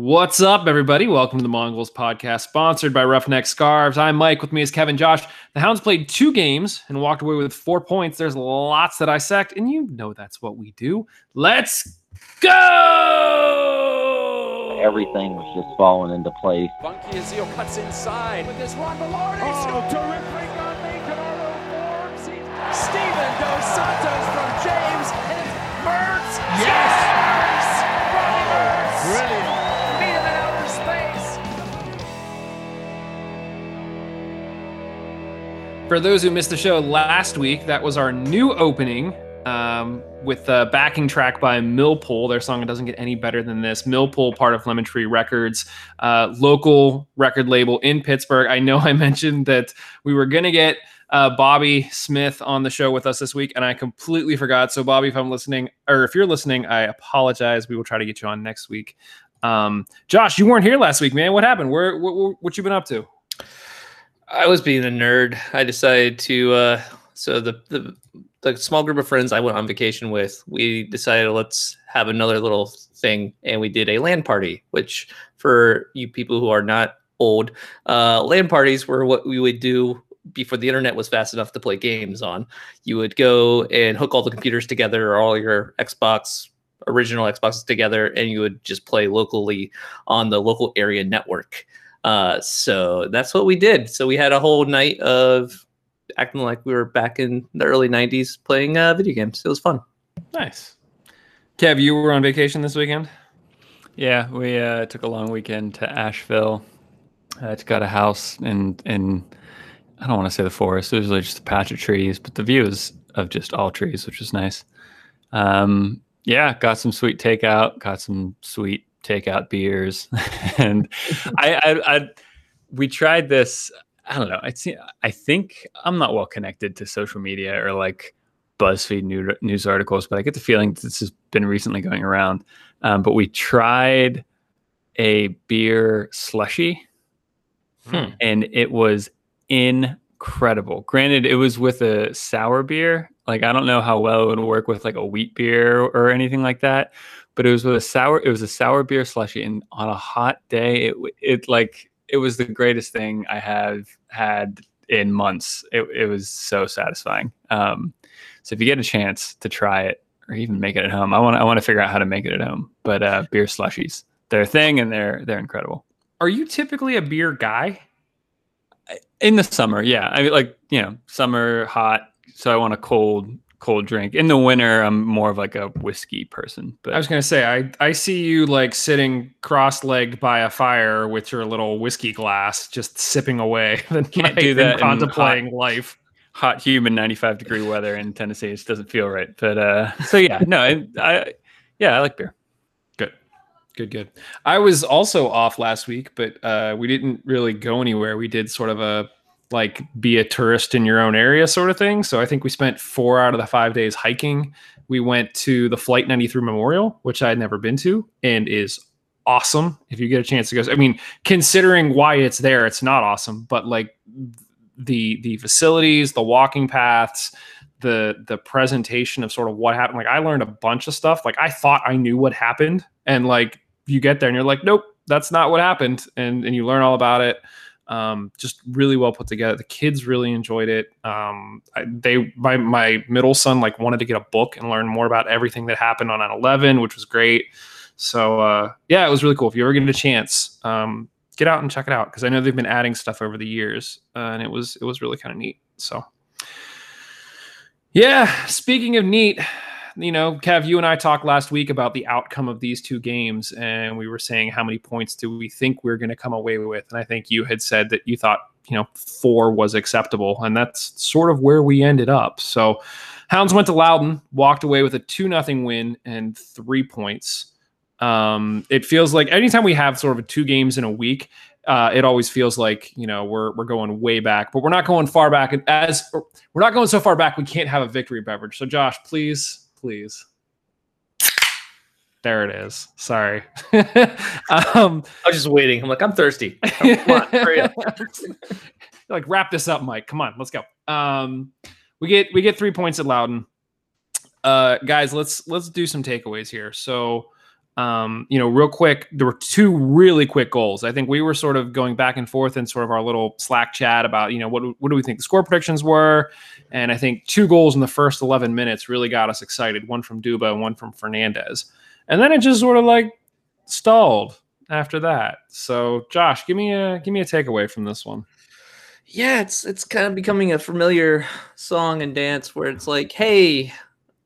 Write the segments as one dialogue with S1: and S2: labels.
S1: What's up, everybody? Welcome to the Mongols podcast, sponsored by Roughneck Scarves. I'm Mike. With me is Kevin Josh. The Hounds played two games and walked away with four points. There's lots that I dissect, and you know that's what we do. Let's go!
S2: Everything was just falling into place.
S3: Bunky Azil cuts inside with this Ron Velarde. Oh, terrific on Kenardo Forbes. Steevan Dos Santos from James and Mertz.
S1: Yes!
S3: Robbie Mertz.
S1: Brilliant. For those who missed the show last week, that was our new opening um, with the backing track by Millpool. Their song Doesn't Get Any Better Than This." Millpool, part of Lemon Tree Records, uh, local record label in Pittsburgh. I know I mentioned that we were gonna get uh, Bobby Smith on the show with us this week, and I completely forgot. So, Bobby, if I'm listening, or if you're listening, I apologize. We will try to get you on next week. Um, Josh, you weren't here last week, man. What happened? Where, what, what you been up to?
S4: I was being a nerd. I decided to uh so the the the small group of friends I went on vacation with, we decided let's have another little thing and we did a LAN party, which for you people who are not old, uh LAN parties were what we would do before the internet was fast enough to play games on. You would go and hook all the computers together or all your Xbox original Xboxes together and you would just play locally on the local area network. Uh, so that's what we did. So we had a whole night of acting like we were back in the early 90s playing uh, video games. It was fun.
S1: Nice. Kev, you were on vacation this weekend?
S5: Yeah, we uh, took a long weekend to Asheville. Uh, to got a house in in I don't want to say the forest. It was really just a patch of trees, but the view is of just all trees, which was nice. Um, yeah, got some sweet takeout, got some sweet takeout beers, and I, I, I we tried this. I don't know. I see. I think I'm not well connected to social media or like BuzzFeed new, news articles, but I get the feeling this has been recently going around. Um, but we tried a beer slushy,
S1: Hmm.
S5: and it was incredible. Granted, it was with a sour beer. Like I don't know how well it would work with like a wheat beer or anything like that, but it was with a sour. It was a sour beer slushy, and on a hot day, it it like it was the greatest thing I have had in months. It it was so satisfying. Um, so if you get a chance to try it or even make it at home, I want I want to figure out how to make it at home. But uh, beer slushies, they're a thing, and they're they're incredible.
S1: Are you typically a beer guy?
S5: in the summer yeah i mean like you know summer hot so i want a cold cold drink in the winter i'm more of like a whiskey person but
S1: I was gonna say I I see you like sitting cross-legged by a fire with your little whiskey glass, just sipping away.
S5: Can't
S1: night
S5: do that in
S1: contemplating life.
S5: hot humid 95 degree weather in tennessee it just doesn't feel right but uh so yeah no I, I yeah i like beer
S1: Good, good, good. I was also off last week, but uh, we didn't really go anywhere. We did sort of a like be a tourist in your own area sort of thing. So I think we spent four out of the five days hiking. We went to the Flight 93 Memorial, which I had never been to, and is awesome. If you get a chance to go, I mean, considering why it's there, it's not awesome, but like the the facilities, the walking paths, the the presentation of sort of what happened. Like I learned a bunch of stuff. Like I thought I knew what happened, and like you get there and you're like, nope, that's not what happened, and and you learn all about it. Um, just really well put together. The kids really enjoyed it. Um, I, they my my middle son like wanted to get a book and learn more about everything that happened on 9/11, which was great. So uh, yeah, it was really cool. If you ever get a chance, um, get out and check it out because I know they've been adding stuff over the years, uh, and it was it was really kind of neat. So yeah, speaking of neat, you know, Kev, you and I talked last week about the outcome of these two games, and we were saying how many points do we think we're going to come away with, and I think you had said that you thought you know four was acceptable, and that's sort of where we ended up. So. Hounds went to Loudoun, walked away with a 2 nothing win and three points. Um, it feels like anytime we have sort of two games in a week, uh, it always feels like you know we're we're going way back, but we're not going far back. And as we're not going so far back, we can't have a victory beverage. So, Josh, please, please. There it is. Sorry. um,
S4: I was just waiting. I'm like, I'm thirsty. Come on, hurry up.
S1: like wrap this up, Mike. Come on, let's go. Um, we get we get three points at Loudoun. Uh, guys, let's let's do some takeaways here. So, Um, you know, real quick, there were two really quick goals. I think we were sort of going back and forth in sort of our little Slack chat about, you know, what what do we think the score predictions were? And I think two goals in the first 11 minutes really got us excited. One from Duba and one from Fernandez. And then it just sort of like stalled after that. So, Josh, give me a give me a takeaway from this one.
S4: Yeah, it's it's kind of becoming a familiar song and dance where it's like, hey,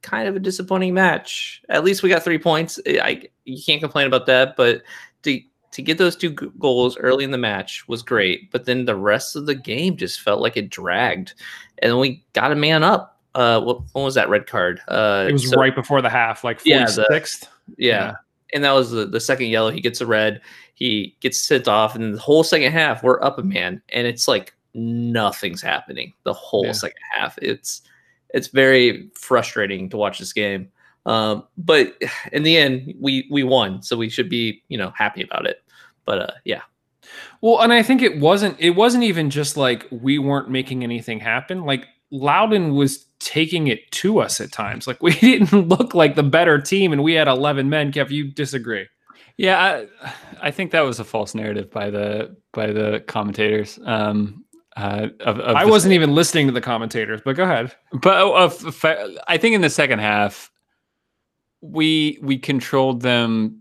S4: kind of a disappointing match. At least we got three points. I you can't complain about that, but to to get those two goals early in the match was great. But then the rest of the game just felt like it dragged, and then we got a man up. Uh, what, when was that red card? Uh,
S1: it was so, right before the half, like
S4: Yeah,
S1: 46th.
S4: the- yeah. And that was the, the second yellow. He gets a red. He gets sent off, and the whole second half we're up a man, and it's like nothing's happening the whole
S1: Yeah.
S4: second half. It's it's very frustrating to watch this game. Um, but in the end, we we won, so we should be you know happy about it. But uh, yeah,
S1: Well, and I think it wasn't it wasn't even just like we weren't making anything happen. Like Loudoun was taking it to us at times. Like we didn't look like the better team and we had 11 men. Kev, you disagree.
S5: Yeah, I, I think that was a false narrative by the by the commentators. Um, uh, of, of
S1: I wasn't even listening to the commentators, but go ahead.
S5: But oh, of, I think in the second half, we we controlled them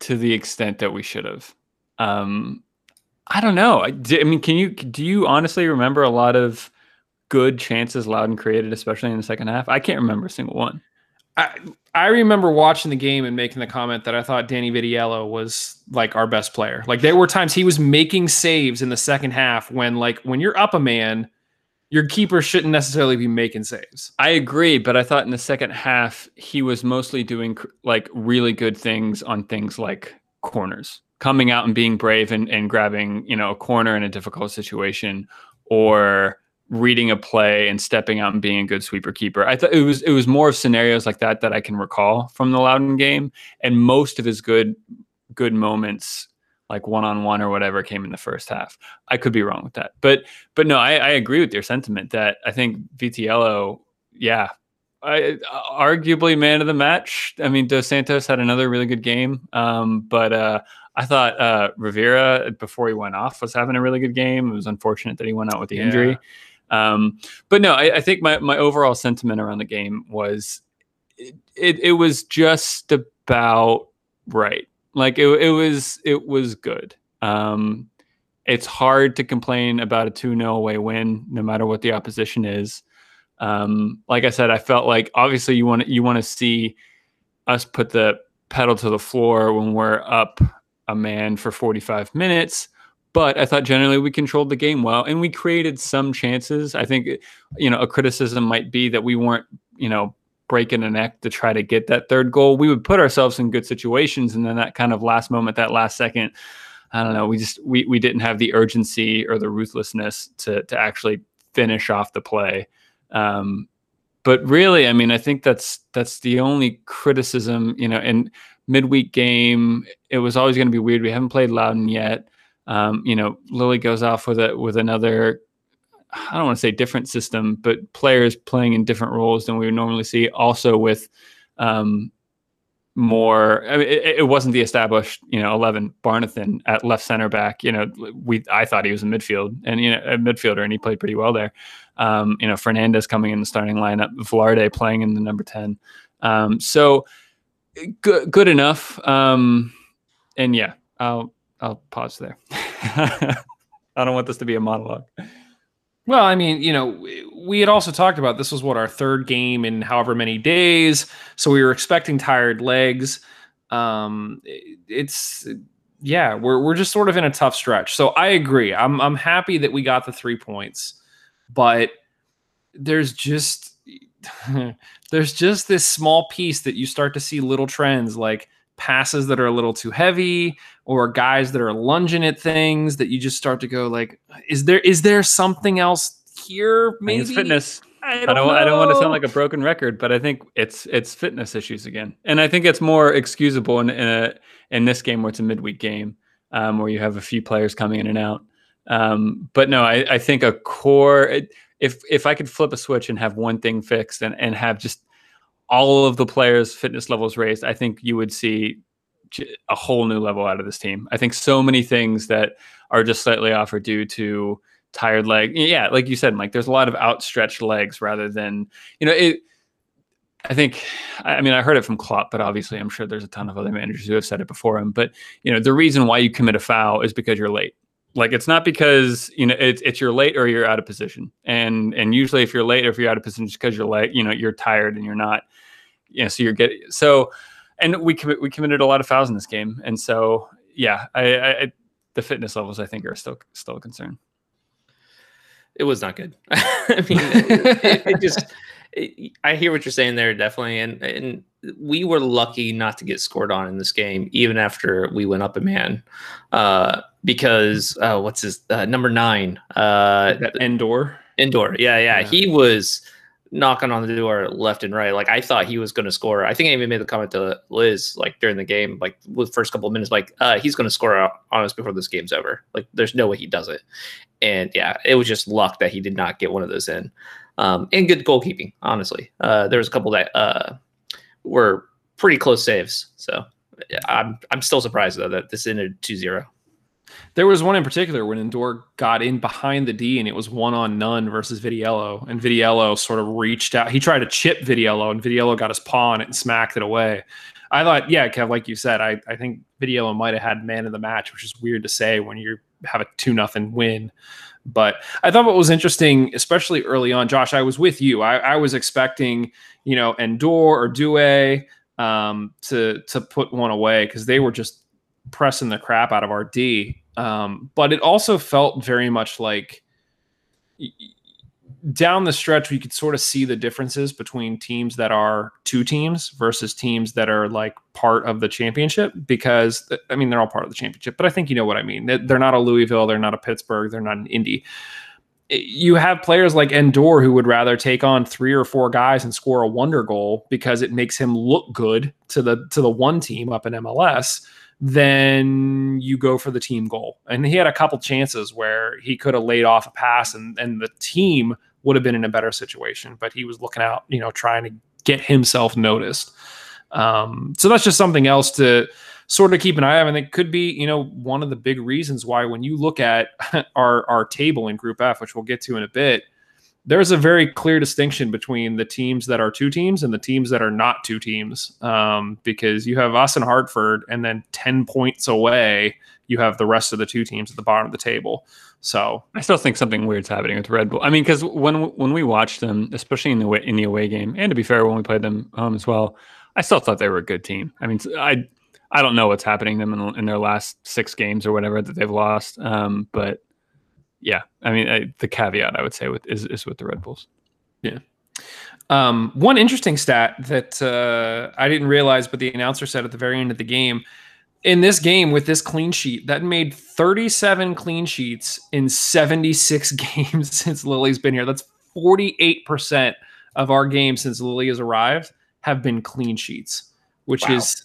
S5: to the extent that we should have. Um, I don't know. I mean, can you do you honestly remember a lot of good chances Loudoun created, especially in the second half? I can't remember a single one.
S1: I I remember watching the game and making the comment that I thought Danny Vitiello was like our best player. Like there were times he was making saves in the second half when like when you're up a man, your keeper shouldn't necessarily be making saves.
S5: I agree, but I thought in the second half he was mostly doing like really good things on things like corners, coming out and being brave and, and grabbing, you know, a corner in a difficult situation or reading a play and stepping out and being a good sweeper keeper. I thought it was it was more of scenarios like that that I can recall from the Loudoun game and most of his good good moments like one on one or whatever came in the first half. I could be wrong with that. But but no, I, I agree with your sentiment that I think Vitiello, yeah, I, arguably man of the match. I mean, Dos Santos had another really good game, um, but uh, I thought uh, Rivera before he went off was having a really good game. It was unfortunate that he went out with the
S1: Yeah.
S5: injury. Um, but no, I, I think my my overall sentiment around the game was it, it, it was just about right. Like it, it was it was good. Um, it's hard to complain about a 2 0 away win, no matter what the opposition is. Um, like I said, I felt like obviously you want you want to see us put the pedal to the floor when we're up a man for 45 minutes. But I thought generally we controlled the game well and we created some chances. I think, you know, a criticism might be that we weren't, you know, breaking a neck to try to get that third goal. We would put ourselves in good situations. And then that kind of last moment, that last second, I don't know, we just, we, we didn't have the urgency or the ruthlessness to, to actually finish off the play. Um, but really, I mean, I think that's, that's the only criticism, you know, and midweek game, it was always going to be weird. We haven't played Loudoun yet. Um, you know, Lilley goes off with a with another. I don't want to say different system, but players playing in different roles than we would normally see. Also with um, more. I mean, it, it wasn't the established, you know, eleven Barnathan at left center back. You know, we I thought he was in midfield and you know a midfielder, and he played pretty well there. Um, you know, Fernandez coming in the starting lineup, Velarde playing in the number ten. Um, so good, good enough. Um, and yeah, I'll I'll pause there. I don't want this to be a monologue.
S1: Well, I mean, you know, we- had also talked about this was what our third game in however many days, so we were expecting tired legs. Um, it's yeah, we're we're just sort of in a tough stretch. So I agree. I'm I'm happy that we got the three points, but there's just there's just this small piece that you start to see little trends like passes that are a little too heavy or guys that are lunging at things that you just start to go like is there is there something else here
S5: I
S1: maybe
S5: it's fitness.
S1: I
S5: I don't. I don't want to sound like a broken record, but I think it's it's fitness issues again, and I think it's more excusable in in, a, in this game where it's a midweek game, um, where you have a few players coming in and out. Um, but no, I, I think a core. If if I could flip a switch and have one thing fixed and and have just all of the players' fitness levels raised, I think you would see a whole new level out of this team. I think so many things that are just slightly off are due to tired leg. Yeah, like you said, Mike, there's a lot of outstretched legs rather than, you know, it. I think, I mean, I heard it from Klopp, but obviously, I'm sure there's a ton of other managers who have said it before him. But you know, the reason why you commit a foul is because you're late. Like it's not because you know it's it's you're late or you're out of position, and and usually if you're late or if you're out of position, it's because you're late. You know, you're tired and you're not. You know, so you're getting so, and we commit we committed a lot of fouls in this game, and so yeah, I, I the fitness levels I think are still still a concern
S4: it was not good. I mean, it, it just. It, I hear what you're saying there, definitely, and and we were lucky not to get scored on in this game, even after we went up a man, uh, because uh, what's his uh, number nine? Uh,
S1: Endor.
S4: Endor, yeah, yeah, yeah, he was knocking on the door left and right. Like I thought he was going to score. I think I even made the comment to Liz like during the game, like the first couple of minutes, like uh, he's going to score on us before this game's over. Like there's no way he does it. And yeah, it was just luck that he did not get one of those in. Um, and good goalkeeping, honestly. Uh, there was a couple that uh, were pretty close saves. So I'm I'm still surprised though that this ended 2-0.
S1: There was one in particular when Endor got in behind the D and it was one on none versus Vitiello. And Vitiello sort of reached out. He tried to chip Vitiello and Vitiello got his paw on it and smacked it away. I thought, yeah, Kev, like you said, I, I think Vitiello might have had man of the match, which is weird to say when you have a two nothing win. But I thought what was interesting, especially early on, Josh, I was with you. I, I was expecting, you know, Endor or Due um, to to put one away because they were just pressing the crap out of our D. Um, but it also felt very much like down the stretch, we could sort of see the differences between teams that are two teams versus teams that are like part of the championship. Because I mean, they're all part of the championship, but I think you know what I mean. They're not a Louisville, they're not a Pittsburgh, they're not an Indy. You have players like Endor who would rather take on three or four guys and score a wonder goal because it makes him look good to the to the one team up in MLS then you go for the team goal. And he had a couple chances where he could have laid off a pass and, and the team would have been in a better situation, but he was looking out, you know, trying to get himself noticed. Um, so that's just something else to sort of keep an eye on. And it could be, you know, one of the big reasons why when you look at our, our table in Group F, which we'll get to in a bit, there's a very clear distinction between the teams that are two teams and the teams that are not two teams um, because you have us and Hartford, and then 10 points away, you have the rest of the two teams at the bottom of the table. So
S5: I still think something weird's happening with Red Bull. I mean, because when when we watched them, especially in the in the away game, and to be fair, when we played them home as well, I still thought they were a good team. I mean, I I don't know what's happening them in, in their last six games or whatever that they've lost, um, but yeah, I mean, I, the caveat I would say with is, is with the Red Bulls.
S1: Yeah. Um, one interesting stat that uh, I didn't realize, but the announcer said at the very end of the game, in this game with this clean sheet, that made 37 clean sheets in 76 games since Lilley's been here. That's 48% of our games since Lilley has arrived have been clean sheets, which wow. is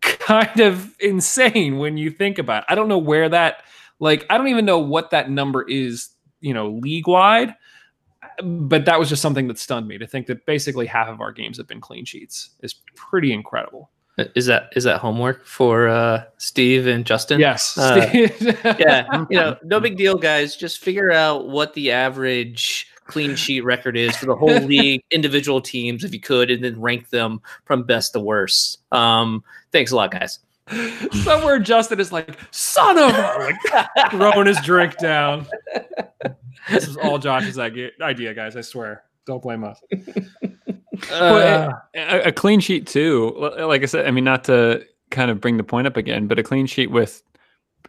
S1: kind of insane when you think about it. I don't know where that like, I don't even know what that number is, you know, league wide. But that was just something that stunned me to think that basically half of our games have been clean sheets is pretty incredible.
S4: Is that is that homework for uh, Steve and Justin?
S1: Yes.
S4: Uh, yeah. You know, no big deal, guys. Just figure out what the average clean sheet record is for the whole league, individual teams, if you could, and then rank them from best to worst. Um, thanks a lot, guys.
S1: Somewhere Justin is like, son of a like throwing his drink down. This is all Josh's idea, guys. I swear. Don't blame us.
S5: Uh, a, a, clean sheet too. Like I said, I mean, not to kind of bring the point up again, but a clean sheet with,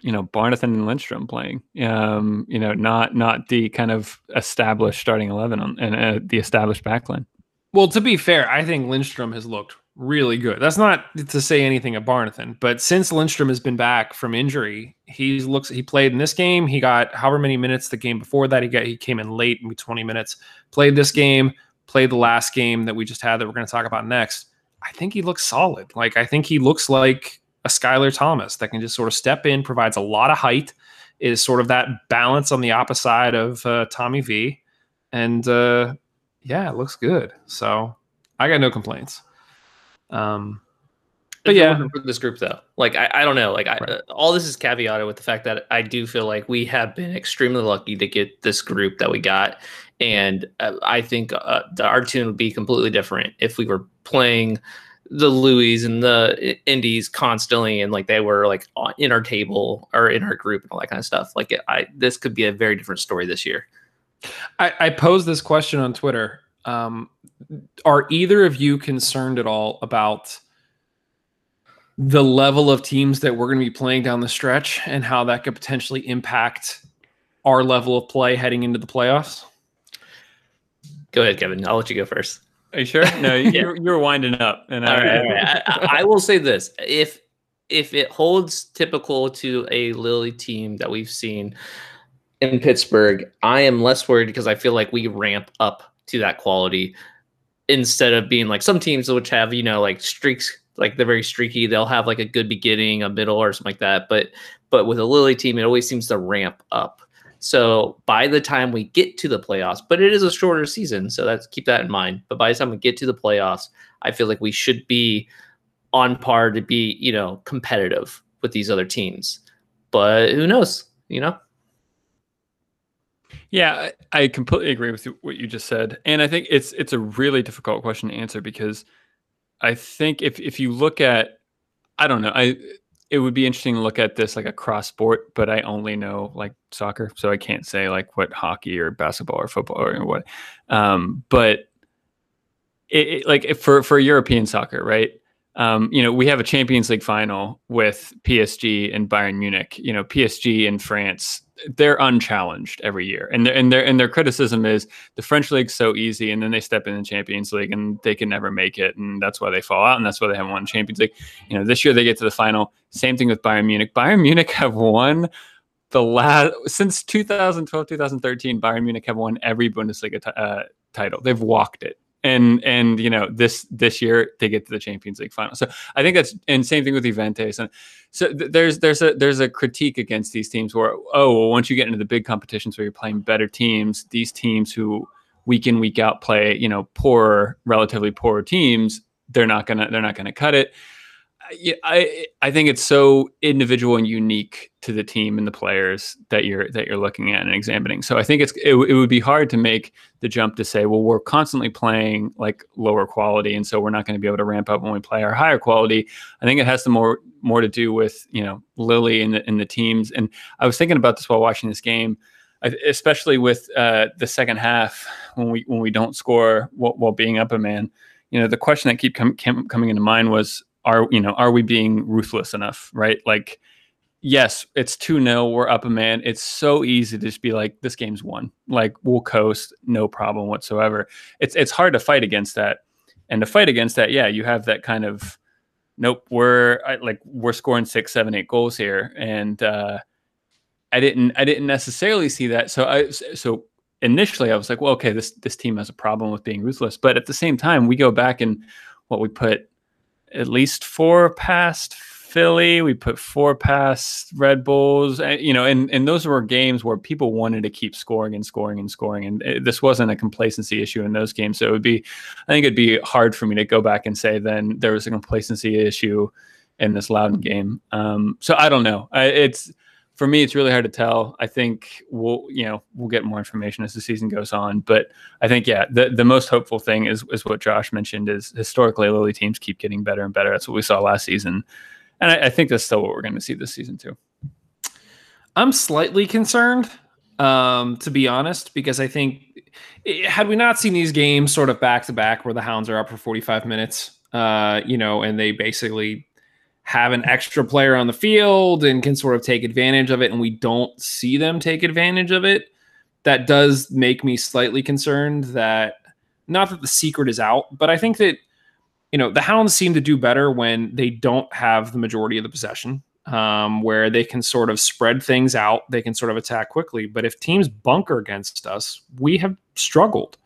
S5: you know, Barnathan and Lindstrom playing. Um, you know, not not the kind of established starting eleven on, and uh, the established backline.
S1: Well, to be fair, I think Lindstrom has looked really good. That's not to say anything of Barnathan, but since Lindstrom has been back from injury, he looks he played in this game. He got however many minutes the game before that. He got he came in late, maybe 20 minutes. Played this game, played the last game that we just had that we're going to talk about next. I think he looks solid. Like I think he looks like a Skylar Thomas that can just sort of step in, provides a lot of height, is sort of that balance on the opposite side of uh, Tommy V, and uh, yeah, it looks good. So I got no complaints. Um,
S4: But yeah, for this group though, like I, I don't know, like I,
S1: Right.
S4: uh, all this is caveated with the fact that I do feel like we have been extremely lucky to get this group that we got, and uh, I think uh, the, our tune would be completely different if we were playing the Louis and the Indies constantly, and like they were like on, in our table or in our group and all that kind of stuff. Like I, this could be a very different story this year.
S1: I, I posed this question on Twitter. Um, are either of you concerned at all about the level of teams that we're going to be playing down the stretch and how that could potentially impact our level of play heading into the playoffs?
S4: Go ahead, Kevin. I'll let you go first.
S5: Are you sure? No, you're you're winding up, and
S4: All
S5: I,
S4: right, all right. I, I- I will say this: if if it holds typical to a Lilley team that we've seen in Pittsburgh, I am less worried because I feel like we ramp up to that quality instead of being like some teams which have you know like streaks like they're very streaky they'll have like a good beginning a middle or something like that but but with a lilley team it always seems to ramp up. So by the time we get to the playoffs but it is a shorter season so that's keep that in mind but by the time we get to the playoffs i feel like we should be on par to be you know competitive with these other teams but who knows you know
S5: Yeah, I completely agree with what you just said, and I think it's it's a really difficult question to answer because I think if if you look at, I don't know, I it would be interesting to look at this like a cross sport, but I only know like soccer, so I can't say like what hockey or basketball or football or what. Um, but it, it, like for for European soccer, right? Um, you know, we have a Champions League final with PSG and Bayern Munich. You know, PSG in France, they're unchallenged every year, and and their and their criticism is the French league's so easy, and then they step in the Champions League and they can never make it, and that's why they fall out, and that's why they haven't won Champions League. You know, this year they get to the final. Same thing with Bayern Munich. Bayern Munich have won the last since 2012 2013 bayern munich have won every bundesliga ti- uh, title they've walked it and and you know this this year they get to the champions league final. So i think that's and same thing with juventus. And so th- there's there's a there's a critique against these teams where oh well once you get into the big competitions where you're playing better teams these teams who week in week out play you know poorer relatively poorer teams they're not gonna they're not gonna cut it I I think it's so individual and unique to the team and the players that you're that you're looking at and examining. So I think it's it, it would be hard to make the jump to say, well, we're constantly playing like lower quality, and so we're not going to be able to ramp up when we play our higher quality. I think it has to more more to do with you know Lilley and the and the teams. And I was thinking about this while watching this game, especially with uh, the second half when we when we don't score while, while being up a man. You know, the question that keep com- coming into mind was are you know are we being ruthless enough right? Like yes it's 2-0 we're up a man. It's so easy to just be like this game's won. Like we'll coast no problem whatsoever. It's it's hard to fight against that. And to fight against that yeah you have that kind of nope we're like we're scoring six seven eight goals here. And uh i didn't i didn't necessarily see that. So i so initially i was like well okay this this team has a problem with being ruthless. But at the same time we go back and what we put at least four past Philly. We put four past Red Bulls. uh, You know, and and those were games where people wanted to keep scoring and scoring and scoring, and it, this wasn't a complacency issue in those games. So it would be, I think it'd be hard for me to go back and say then there was a complacency issue in this Loudoun game. Um, so I don't know. I, it's for me, it's really hard to tell. I think we'll, you know, we'll get more information as the season goes on. But I think, yeah, the, the most hopeful thing is is what Josh mentioned is historically Lilley teams keep getting better and better. That's what we saw last season, and I, I think that's still what we're going to see this season too.
S1: I'm slightly concerned, um, to be honest, because I think had we not seen these games sort of back to back where the Hounds are up for 45 minutes, uh, you know, and they basically have an extra player on the field and can sort of take advantage of it, and we don't see them take advantage of it, that does make me slightly concerned that not that the secret is out, but I think that you know the Hounds seem to do better when they don't have the majority of the possession um, where they can sort of spread things out. They can sort of attack quickly. But if teams bunker against us, we have struggled.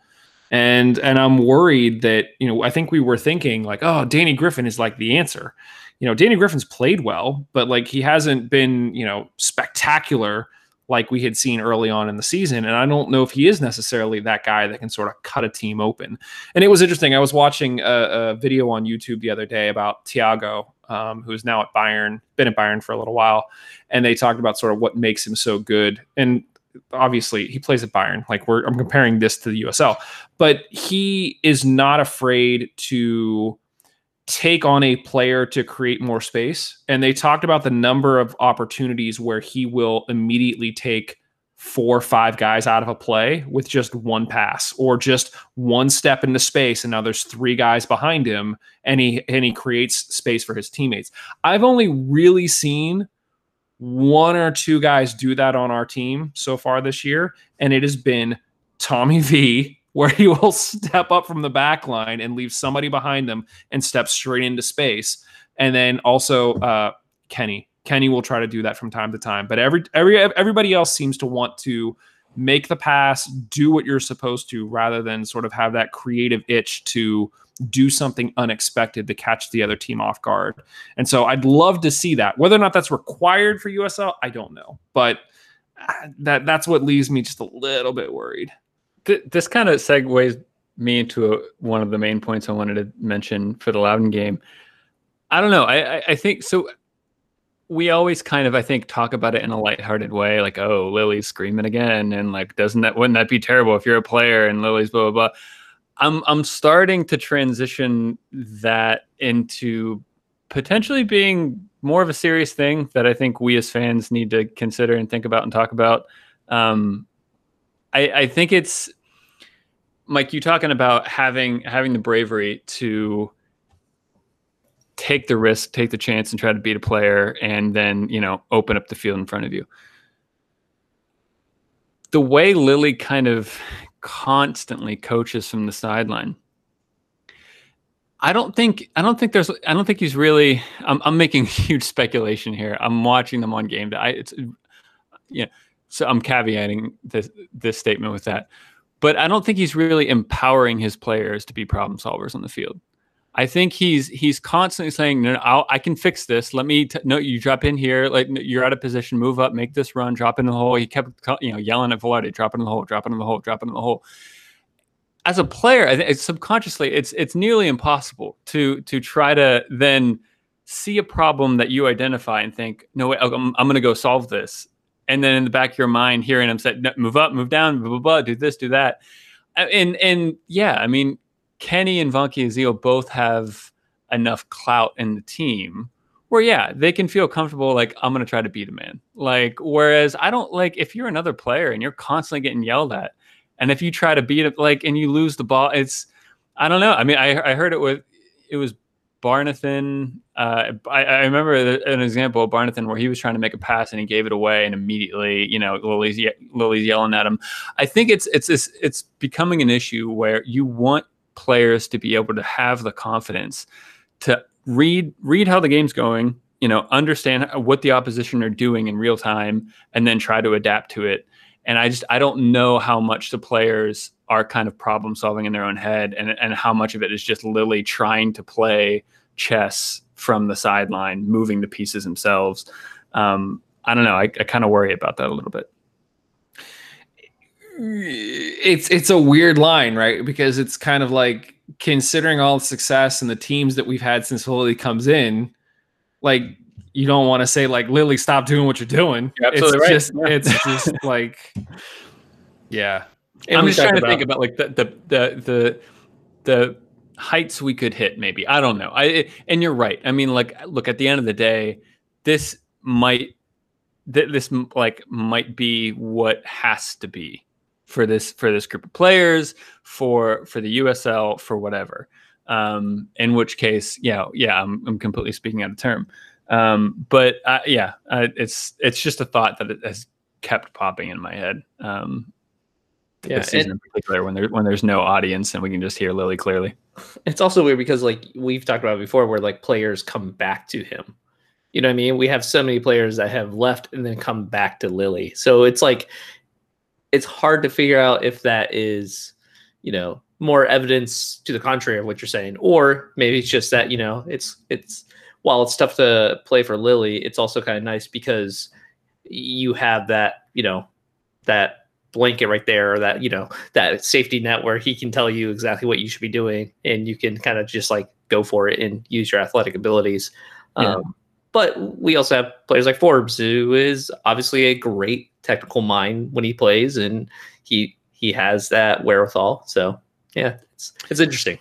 S1: And and I'm worried that, you know, I think we were thinking like, oh, Danny Griffin is like the answer. You know, Danny Griffin's played well, but like he hasn't been, you know, spectacular like we had seen early on in the season. And I don't know if he is necessarily that guy that can sort of cut a team open. And it was interesting. I was watching a, a video on YouTube the other day about Thiago, um, who's now at Bayern, been at Bayern for a little while. And they talked about sort of what makes him so good. And obviously he plays at Bayern. Like we're I'm comparing this to the USL, but he is not afraid to take on a player to create more space. And they talked about the number of opportunities where he will immediately take four or five guys out of a play with just one pass or just one step into space and now there's three guys behind him and he and he creates space for his teammates. I've only really seen one or two guys do that on our team so far this year and it has been Tommy V where he will step up from the back line and leave somebody behind them and step straight into space. And then also uh, Kenny. Kenny will try to do that from time to time. But every every everybody else seems to want to make the pass, do what you're supposed to, rather than sort of have that creative itch to do something unexpected to catch the other team off guard. And so I'd love to see that. Whether or not that's required for USL, I don't know. But uh, that that's what leaves me just a little bit worried
S5: th- this kind of segues me into a, one of the main points I wanted to mention for the Loudoun game. I don't know. I, I, I think so. We always kind of, I think, talk about it in a lighthearted way, like, "Oh, Lilley's screaming again," and like, doesn't that wouldn't that be terrible if you're a player and Lilley's blah blah blah. I'm I'm starting to transition that into potentially being more of a serious thing that I think we as fans need to consider and think about and talk about. Um, I, I think it's Mike, you talking about having having the bravery to take the risk, take the chance, and try to beat a player, and then you know open up the field in front of you. The way Lilley kind of constantly coaches from the sideline. I don't think I don't think there's I don't think he's really I'm I'm making huge speculation here. I'm watching them on game day. I, it's yeah. So I'm caveating this this statement with that but I don't think he's really empowering his players to be problem solvers on the field. I think he's he's constantly saying, "No, no i can fix this. Let me t- no, you drop in here. Like you're out of position. Move up. Make this run. Drop in the hole." He kept you know yelling at Velarde, "Drop in the hole. Drop in the hole. Drop in the hole." As a player, I think subconsciously it's it's nearly impossible to to try to then see a problem that you identify and think, "No, wait, I'm, I'm going to go solve this," and then in the back of your mind hearing him say move up move down blah blah blah do this do that. Uh, and and yeah i mean kenny and Vanki Azil both have enough clout in the team where yeah they can feel comfortable like i'm gonna try to beat a man. Like whereas i don't like if you're another player and you're constantly getting yelled at and if you try to beat it like and you lose the ball it's i don't know. I mean i, I heard it with it was Barnathan. Uh, I, I, remember an example of Barnathan where he was trying to make a pass and he gave it away, and immediately, you know, Lilley's Lilley's yelling at him. I think it's it's it's, it's becoming an issue where you want players to be able to have the confidence to read read how the game's going, you know, understand what the opposition are doing in real time, and then try to adapt to it. And I just I don't know how much the players are kind of problem solving in their own head and, and how much of it is just Lilley trying to play chess from the sideline, moving the pieces themselves. Um, I don't know. I, I kind of worry about that a little bit.
S1: It's it's a weird line, right? Because it's kind of like considering all the success and the teams that we've had since Lilley comes in, like you don't want to say like Lilley, stop doing what you're doing. You're it's right. just yeah. it's just like yeah.
S5: And I'm just trying to about, think about like the, the the the the heights we could hit. Maybe I don't know. I and you're right. I mean, like, look at the end of the day, this might th- this like might be what has to be for this for this group of players for for the USL for whatever. Um, in which case, yeah, yeah, I'm I'm completely speaking out of term. Um, but uh, yeah, uh, it's it's just a thought that it has kept popping in my head. Um, yeah, season in particular when there when there's no audience and we can just hear Lilley clearly.
S4: It's also weird because like we've talked about before, where like players come back to him. You know what I mean? We have so many players that have left and then come back to Lilley. So it's like it's hard to figure out if that is, you know, more evidence to the contrary of what you're saying, or maybe it's just that you know it's it's while it's tough to play for Lilley, it's also kind of nice because you have that, you know, that blanket right there or that, you know, that safety net where he can tell you exactly what you should be doing and you can kind of just like go for it and use your athletic abilities.
S5: Yeah.
S4: Um, but we also have players like Forbes, who is obviously a great technical mind when he plays, and he he has that wherewithal. So yeah, it's it's interesting.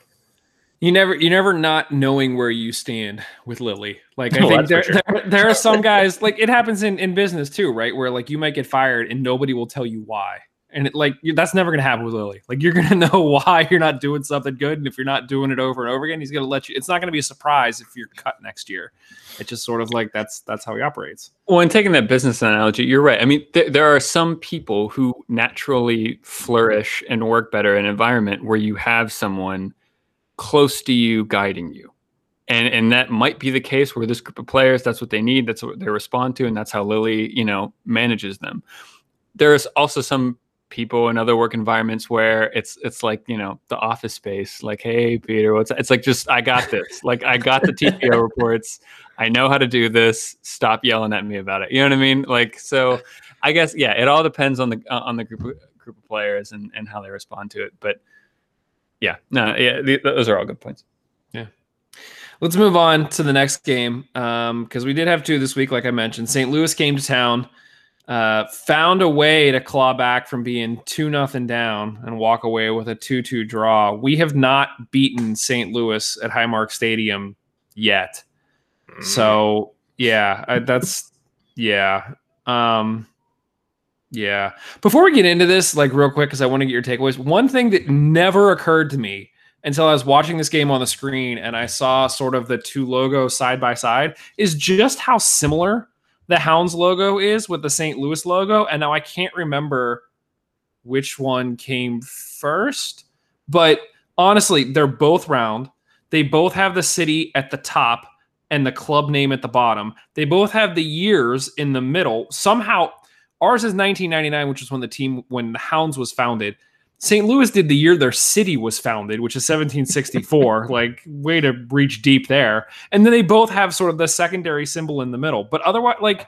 S1: You never, you never not knowing where you stand with Lilley. Like I
S4: Oh,
S1: think there,
S4: for
S1: there, there are some guys like it happens in in business too, right? Where like you might get fired and nobody will tell you why, and it, like that's never gonna happen with Lilley. Like you're gonna know why you're not doing something good, and if you're not doing it over and over again, he's gonna let you. It's not gonna be a surprise if you're cut next year. It's just sort of like that's that's how he operates.
S5: Well, and taking that business analogy, you're right. I mean, th- there are some people who naturally flourish and work better in an environment where you have someone close to you guiding you. And and that might be the case where this group of players, that's what they need, that's what they respond to, and that's how Lilley, you know, manages them. There's also some people in other work environments where it's it's like, you know, the office space, like, hey Peter, what's it's like just I got this. like I got the TPO reports. I know how to do this. Stop yelling at me about it. You know what I mean? Like so I guess yeah, it all depends on the uh, on the group of, group of players and and how they respond to it. But yeah, no, yeah, th- those are all good points. Yeah.
S1: Let's move on to the next game because we did have two this week, like I mentioned. St. Louis came to town, uh, found a way to claw back from being two nothing down and walk away with a two two draw. We have not beaten St. Louis at Highmark Stadium yet, so yeah, I, that's yeah. Um, yeah. Before we get into this, like real quick, because I want to get your takeaways. One thing that never occurred to me until I was watching this game on the screen and I saw sort of the two logos side by side is just how similar the Hounds logo is with the St. Louis logo. And now I can't remember which one came first, but honestly, they're both round. They both have the city at the top and the club name at the bottom. They both have the years in the middle. Somehow, ours is 1999, which is when the team, when the Hounds was founded. St. Louis did the year their city was founded, which is 1764. like, way to reach deep there. And then they both have sort of the secondary symbol in the middle, but otherwise, like,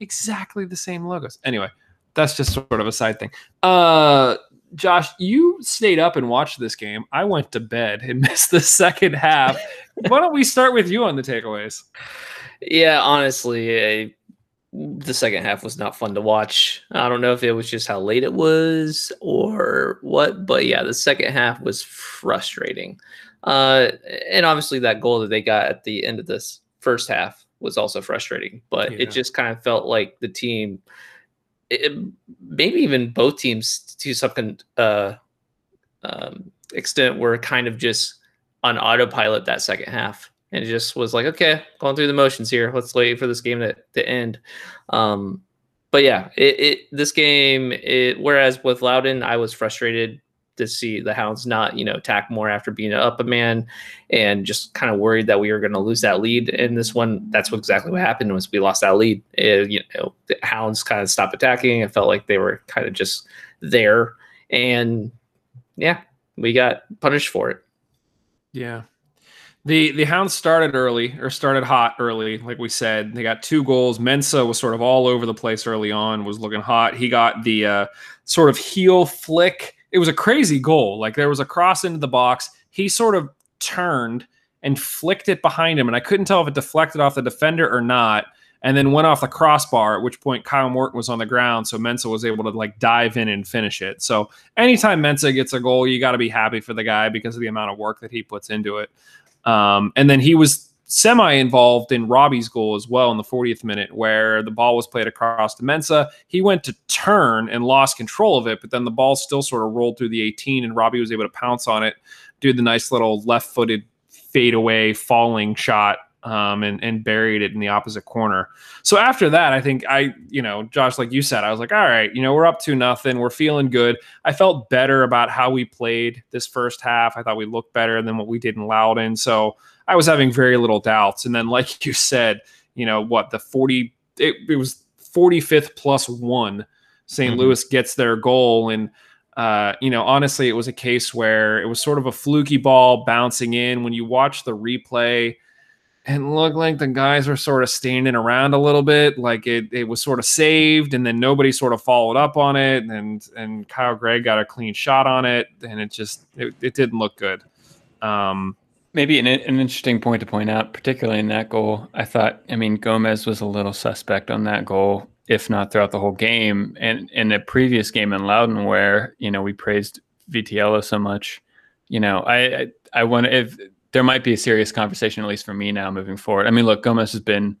S1: exactly the same logos. Anyway, that's just sort of a side thing. Uh, Josh, you stayed up and watched this game. I went to bed and missed the second half. Why don't we start with you on the takeaways?
S4: Yeah, honestly, I, the second half was not fun to watch. I don't know if it was just how late it was or what, but yeah, the second half was frustrating. Uh, and obviously, that goal that they got at the end of this first half was also frustrating. But
S1: Yeah.
S4: it just kind of felt like the team, it, maybe even both teams to some con- uh, um, extent, were kind of just on autopilot that second half and just was like, okay, going through the motions here. Let's wait for this game to, to end. Um, but yeah, it, it this game, it whereas with Loudoun, I was frustrated to see the Hounds not, you know, attack more after being up a man and just kind of worried that we were going to lose that lead. And this one, that's what exactly what happened was we lost that lead. It, you know, the Hounds kind of stopped attacking. It felt like they were kind of just there. And yeah, we got punished for it.
S1: Yeah. The the Hounds started early or started hot early, like we said. They got two goals. Mensa was sort of all over the place early on, was looking hot. He got the uh, sort of heel flick. It was a crazy goal. Like there was a cross into the box. He sort of turned and flicked it behind him, and I couldn't tell if it deflected off the defender or not. And then went off the crossbar, at which point Kyle Morton was on the ground, so Mensa was able to like dive in and finish it. So anytime Mensa gets a goal, you got to be happy for the guy because of the amount of work that he puts into it. Um, and then he was semi involved in Robbie's goal as well in the 40th minute, where the ball was played across to Mensa. He went to turn and lost control of it, but then the ball still sort of rolled through the 18, and Robbie was able to pounce on it, do the nice little left footed fadeaway falling shot. Um, and, and buried it in the opposite corner. So after that, I think I, you know, Josh, like you said, I was like, all right, you know, we're up to nothing. We're feeling good. I felt better about how we played this first half. I thought we looked better than what we did in Loudoun. So I was having very little doubts. And then, like you said, you know, what the 40, it, it was 45th plus one. saint
S5: Mhm.
S1: Louis gets their goal. And, uh, you know, honestly, it was a case where it was sort of a fluky ball bouncing in. When you watch the replay, and looked like the guys were sort of standing around a little bit, like it it was sort of saved, and then nobody sort of followed up on it, and and Kyle Gregg got a clean shot on it, and it just it, it didn't look good. Um,
S5: Maybe an, an interesting point to point out, particularly in that goal. I thought, I mean, Gomez was a little suspect on that goal, if not throughout the whole game. And in a previous game in Loudoun, where you know we praised Vitiello so much, you know, I I, I wonder if there might be a serious conversation, at least for me now, moving forward. I mean, look, Gomez has been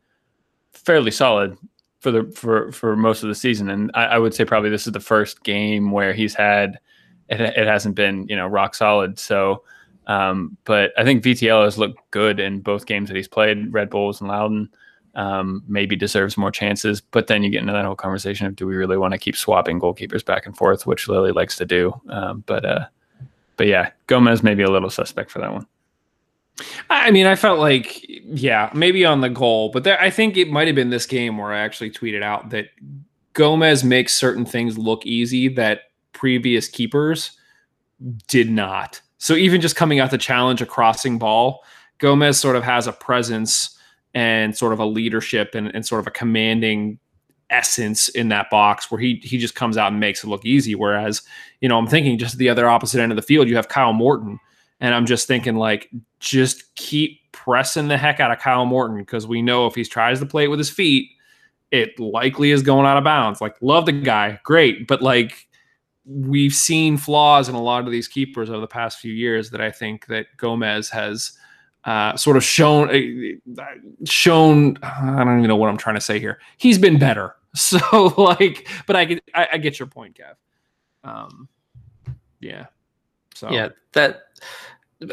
S5: fairly solid for the for for most of the season, and I, I would say probably this is the first game where he's had it. It hasn't been you know rock solid, so. Um, but I think VTL has looked good in both games that he's played, Red Bulls and Loudoun. Um, maybe deserves more chances, but then you get into that whole conversation of do we really want to keep swapping goalkeepers back and forth, which Lilley likes to do. Um, but uh, but yeah, Gomez may be a little suspect for that one.
S1: I mean, I felt like, yeah, maybe on the goal, but there, I think it might have been this game where I actually tweeted out that Gomez makes certain things look easy that previous keepers did not. So even just coming out to challenge a crossing ball, Gomez sort of has a presence and sort of a leadership and, and sort of a commanding essence in that box where he he just comes out and makes it look easy. Whereas, you know, I'm thinking just the other opposite end of the field, you have Kyle Morton. And I'm just thinking like just keep pressing the heck out of Kyle Morton because we know if he tries to play it with his feet, it likely is going out of bounds. Like, love the guy, great, but like we've seen flaws in a lot of these keepers over the past few years that I think that Gomez has uh, sort of shown uh, shown. I don't even know what I'm trying to say here. He's been better. So like, but I get I, I get your point, Kev. Um, yeah. So
S4: Yeah, that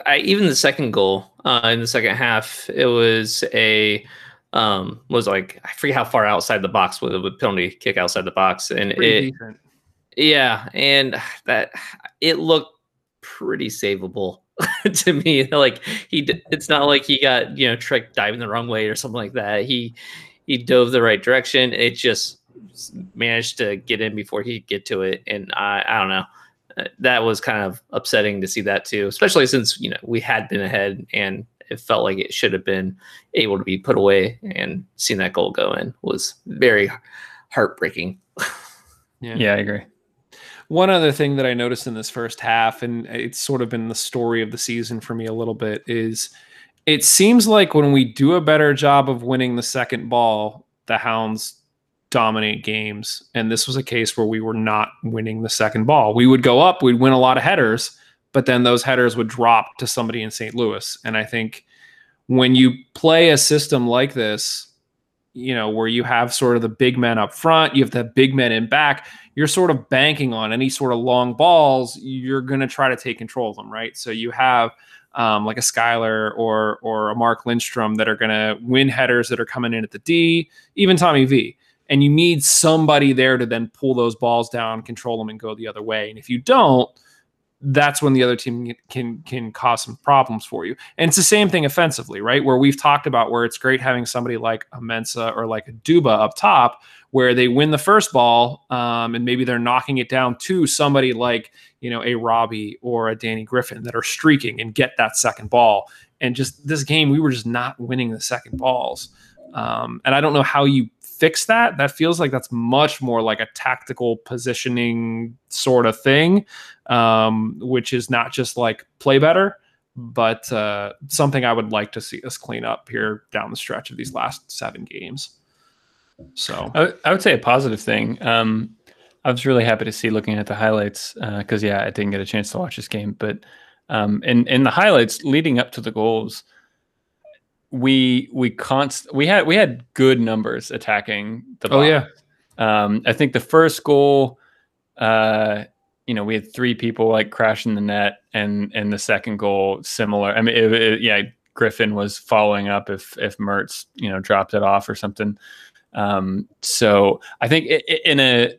S4: I even the second goal uh, in the second half, it was a um was like I forget how far outside the box with a penalty kick outside the box, and
S1: pretty
S4: it
S1: decent.
S4: yeah, and that it looked pretty savable to me. Like he, it's not like he got you know tricked diving the wrong way or something like that. He he dove the right direction. It just managed to get in before he could get to it, and I I don't know. That was kind of upsetting to see that too, especially since you know we had been ahead and it felt like it should have been able to be put away. And seeing that goal go in was very heartbreaking.
S5: Yeah, I agree.
S1: One other thing that I noticed in this first half, and it's sort of been the story of the season for me a little bit, is it seems like when we do a better job of winning the second ball, the Hounds dominate games. And this was a case where we were not winning the second ball. We would go up, we'd win a lot of headers, but then those headers would drop to somebody in St. Louis. And I think when you play a system like this, you know, where you have sort of the big men up front, you have the big men in back, you're sort of banking on any sort of long balls, you're going to try to take control of them, right? So you have um, like a Skyler or or a Mark Lindstrom that are going to win headers that are coming in at the D, even Tommy V. And you need somebody there to then pull those balls down, control them, and go the other way. And if you don't, that's when the other team can can cause some problems for you. And it's the same thing offensively, right? Where we've talked about where it's great having somebody like a Mensah or like a Duba up top, where they win the first ball, um, and maybe they're knocking it down to somebody like you know a Robbie or a Danny Griffin that are streaking and get that second ball. And just this game, we were just not winning the second balls. Um, and I don't know how you fix that. That feels like that's much more like a tactical positioning sort of thing, um, which is not just like play better, but uh, something I would like to see us clean up here down the stretch of these last seven games. So
S5: I, would- I would say a positive thing. Um, I was really happy to see looking at the highlights because yeah, I didn't get a chance to watch this game, but um, in in the highlights leading up to the goals, we we const we had we had good numbers attacking the.
S1: Oh, yeah.
S5: Um, I think the first goal, uh, you know, we had three people like crashing the net, and and the second goal similar. I mean, it, it- yeah, Griffin was following up if if Mertz you know dropped it off or something. Um, so I think i- i- in a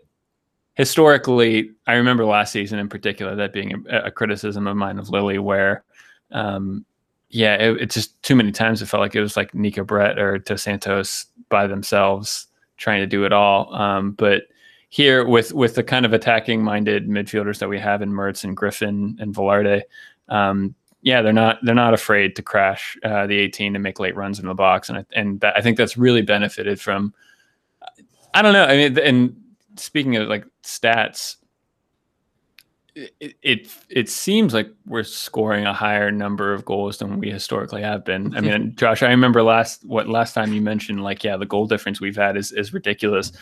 S5: historically, I remember last season in particular that being a, a criticism of mine of Lilley, where um, yeah, it, just too many times it felt like it was like Neco Brett or Dos Santos by themselves trying to do it all. Um, but here with with the kind of attacking minded midfielders that we have in Mertz and Griffin and Velarde, um, yeah, they're not they're not afraid to crash uh, the 18 and make late runs in the box, and and that, I think that's really benefited from. I don't know. I mean, and speaking of like stats, it, it it seems like we're scoring a higher number of goals than we historically have been. I mean, Josh, I remember last what last time you mentioned like yeah, the goal difference we've had is is ridiculous.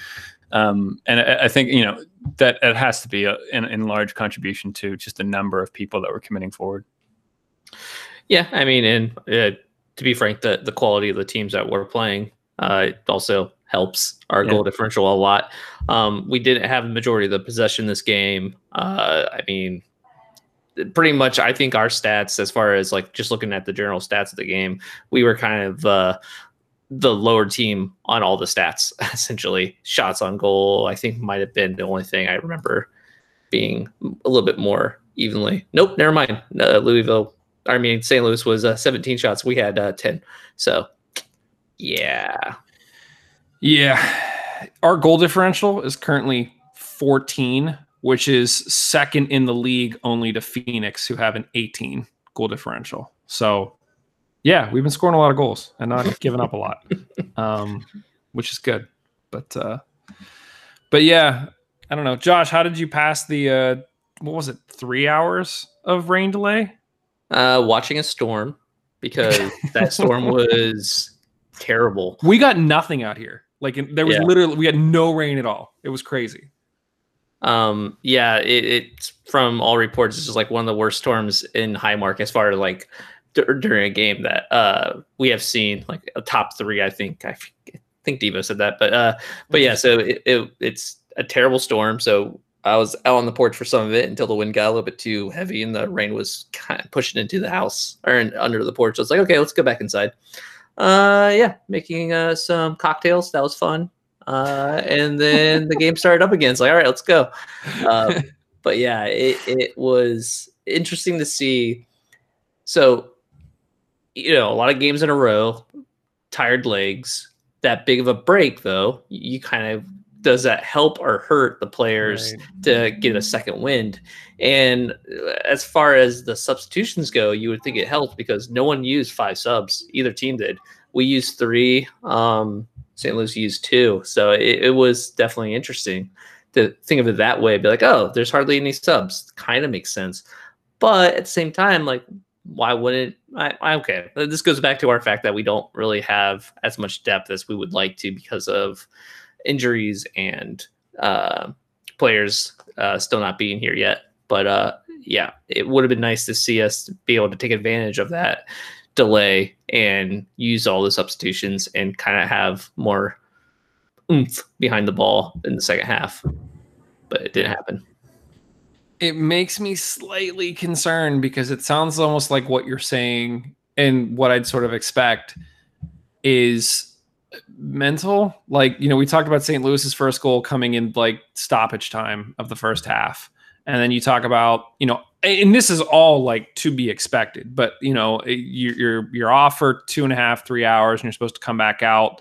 S5: Um, and I, I think you know that it has to be a, in, in large contribution to just the number of people that we're committing forward.
S4: Yeah, I mean, and uh, to be frank, the the quality of the teams that we're playing uh, also helps our
S5: Yeah.
S4: goal differential a lot. Um, we didn't have the majority of the possession this game. Uh, I mean, pretty much, I think our stats, as far as like just looking at the general stats of the game, we were kind of uh, the lower team on all the stats. Essentially, shots on goal, I think might have been the only thing I remember being a little bit more evenly. Nope, never mind. Uh, Louisville I mean, St. Louis was uh, 17 shots. We had uh, 10. So, yeah.
S1: Yeah. Our goal differential is currently 14, which is second in the league only to Phoenix, who have an 18 goal differential. So, yeah, we've been scoring a lot of goals and not giving up a lot, um, which is good. But, uh, but yeah, I don't know. Josh, how did you pass the, uh, what was it, three hours of rain delay?
S4: Uh, watching a storm because that storm was terrible.
S1: We got nothing out here. Like, there was
S4: Yeah.
S1: literally, we had no rain at all. It was crazy.
S4: Um, yeah, it, it's from all reports, it's just like one of the worst storms in Highmark as far as like d- during a game that uh we have seen like a top three. I think I f- think Devo said that, but uh, but yeah, so it, it it's a terrible storm. So I was out on the porch for some of it until the wind got a little bit too heavy and the rain was kind of pushing into the house or in, under the porch. I was like, okay, let's go back inside. Uh, yeah, making uh some cocktails. That was fun. Uh, and then the game started up again. It's like, all right, let's go. Um, but yeah, it, it was interesting to see. So, you know, a lot of games in a row, tired legs. That big of a break, though, you kind of does that help or hurt the players to get a second wind? And uh, as far as the substitutions go, you would think it helped because no one used five subs. Either team did. We used three. Um, St. Louis used two. So it, it was definitely interesting to think of it that way. Be like, oh, there's hardly any subs. Kind of makes sense. But at the same time, like, why wouldn't I, I? Okay, this goes back to our fact that we don't really have as much depth as we would like to because of injuries and uh, players uh, still not being here yet. But uh, yeah, it would have been nice to see us be able to take advantage of that delay and use all the substitutions and kind of have more oomph behind the ball in the second half. But it didn't happen.
S1: it makes me slightly concerned because it sounds almost like what you're saying and what I'd sort of expect is mental. Like, you know, we talked about St. Louis's first goal coming in like stoppage time of the first half. And then you talk about, you know, and this is all like to be expected, but you know, you- you're you're off for two and a half, three hours, and you're supposed to come back out,